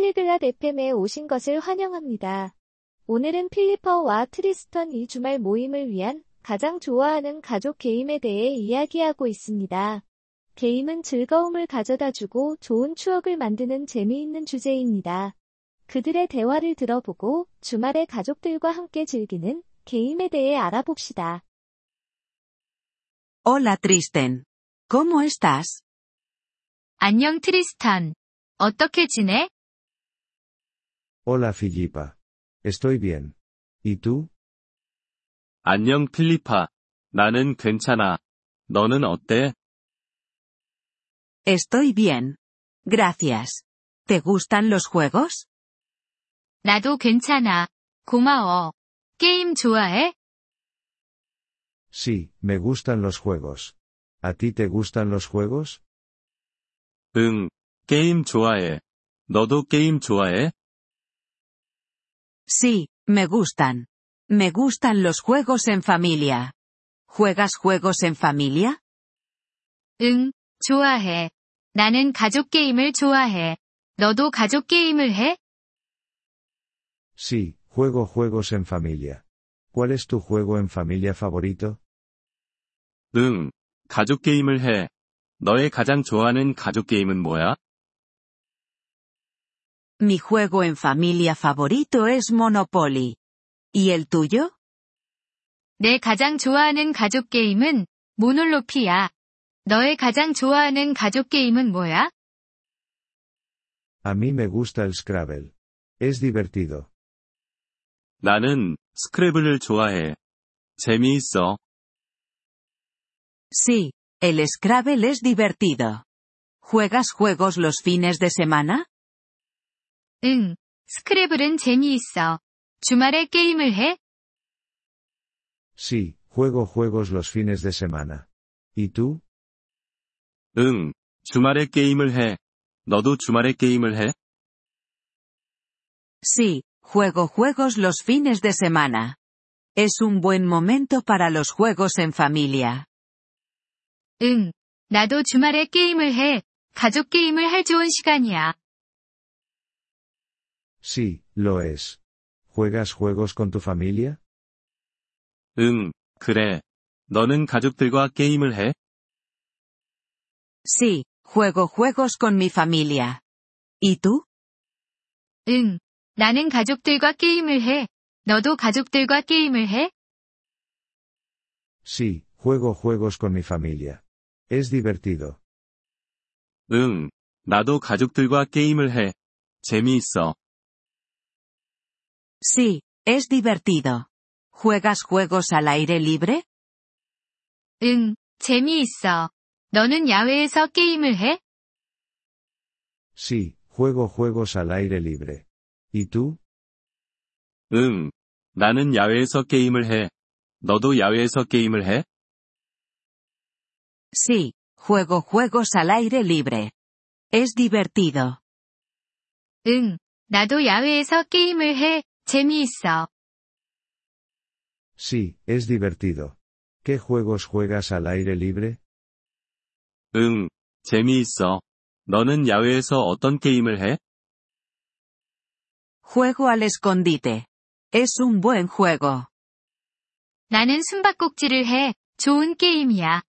팔리글랏 FM에 오신 것을 환영합니다. 오늘은 필리퍼와 트리스턴 이 주말 모임을 위한 가장 좋아하는 가족 게임에 대해 이야기하고 있습니다. 게임은 즐거움을 가져다 주고 좋은 추억을 만드는 재미있는 주제입니다. 그들의 대화를 들어보고 주말에 가족들과 함께 즐기는 게임에 대해 알아봅시다. Hola Tristen. ¿Cómo estás? 안녕 트리스탄. 어떻게 지내? Hola Filipa. Estoy bien. ¿Y tú? 안녕 필리파. 나는 괜찮아. 너는 어때? Estoy bien. Gracias. ¿Te gustan los juegos? 나도 괜찮아. 고마워. 게임 좋아해? Sí, me gustan los juegos. ¿A ti te gustan los juegos? 응, 게임 좋아해. 너도 게임 좋아해? Sí, me gustan. Me gustan los juegos en familia. ¿Juegas juegos en familia? 응, 좋아해. 나는 가족 게임을 좋아해. 너도 가족 게임을 해? Sí, juego juegos en familia. ¿Cuál es tu juego en familia favorito? 응, 가족 게임을 해. 너의 가장 좋아하는 가족 게임은 뭐야? Mi juego en familia favorito es Monopoly. ¿Y el tuyo? 내 가장 좋아하는 가족 게임은 모놀로피야. 너의 가장 좋아하는 가족 게임은 뭐야? A mí me gusta el Scrabble. Es divertido. 나는 스크래블을 좋아해. 재미있어. Sí, el Scrabble es divertido. ¿Juegas juegos los fines de semana? 응, 스크래블은 재미있어. 주말에 게임을 해? Sí, juego juegos los fines de semana. ¿Y tú? 응, 주말에 게임을 해. 너도 주말에 게임을 해? Sí, juego juegos los fines de semana. Es un buen momento para los juegos en familia. 응, 나도 주말에 게임을 해. 가족 게임을 할 좋은 시간이야. Sí, lo es. ¿Juegas juegos con tu familia? 응, 그래. 너는 가족들과 게임을 해? Sí, juego juegos con mi familia. ¿Y tú? 응, 나는 가족들과 게임을 해. 너도 가족들과 게임을 해? Sí, juego juegos con mi familia. Es divertido. 응, 나도 가족들과 게임을 해. 재미있어. Sí, es divertido. ¿Juegas juegos al aire libre? 응, 재미있어. 너는 야외에서 게임을 해? Sí, juego juegos al aire libre. ¿Y tú? 응, 나는 야외에서 게임을 해. 너도 야외에서 게임을 해? Sí, juego juegos al aire libre. Es divertido. 응, 나도 야외에서 게임을 해. 재미있어. Sí, es divertido. ¿Qué juegos juegas al aire libre? 응, 재미있어. 너는 야외에서 어떤 게임을 해? Juego al escondite. Es un buen juego. 나는 숨바꼭질을 해. 좋은 게임이야.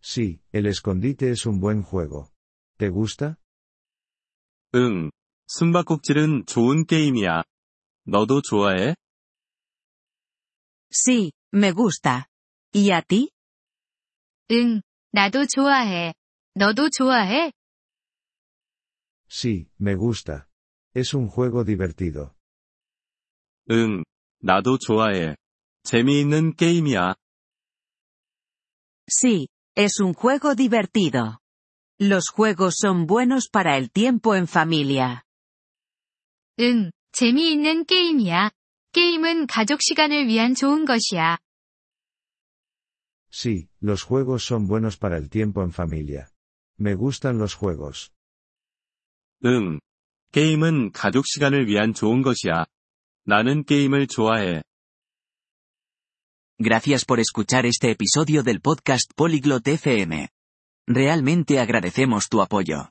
Sí, el escondite es un buen juego. ¿Te gusta? 응, 숨바꼭질은 좋은 게임이야. 너도 좋아해? Sí, me gusta. ¿Y a ti? 응, 나도 좋아해. 너도 좋아해? Sí, me gusta. Es un juego divertido. 응, 나도 좋아해. 재미있는 게임이야. Sí, es un juego divertido. Los juegos son buenos para el tiempo en familia. 응, 재미있는 게임이야. 게임은 가족 시간을 위한 좋은 것이야. Sí, los juegos son buenos para el tiempo en familia. Me gustan los juegos. 응, 게임은 가족 시간을 위한 좋은 것이야. 나는 게임을 좋아해. Gracias por escuchar este episodio del podcast Polyglot FM. Realmente agradecemos tu apoyo.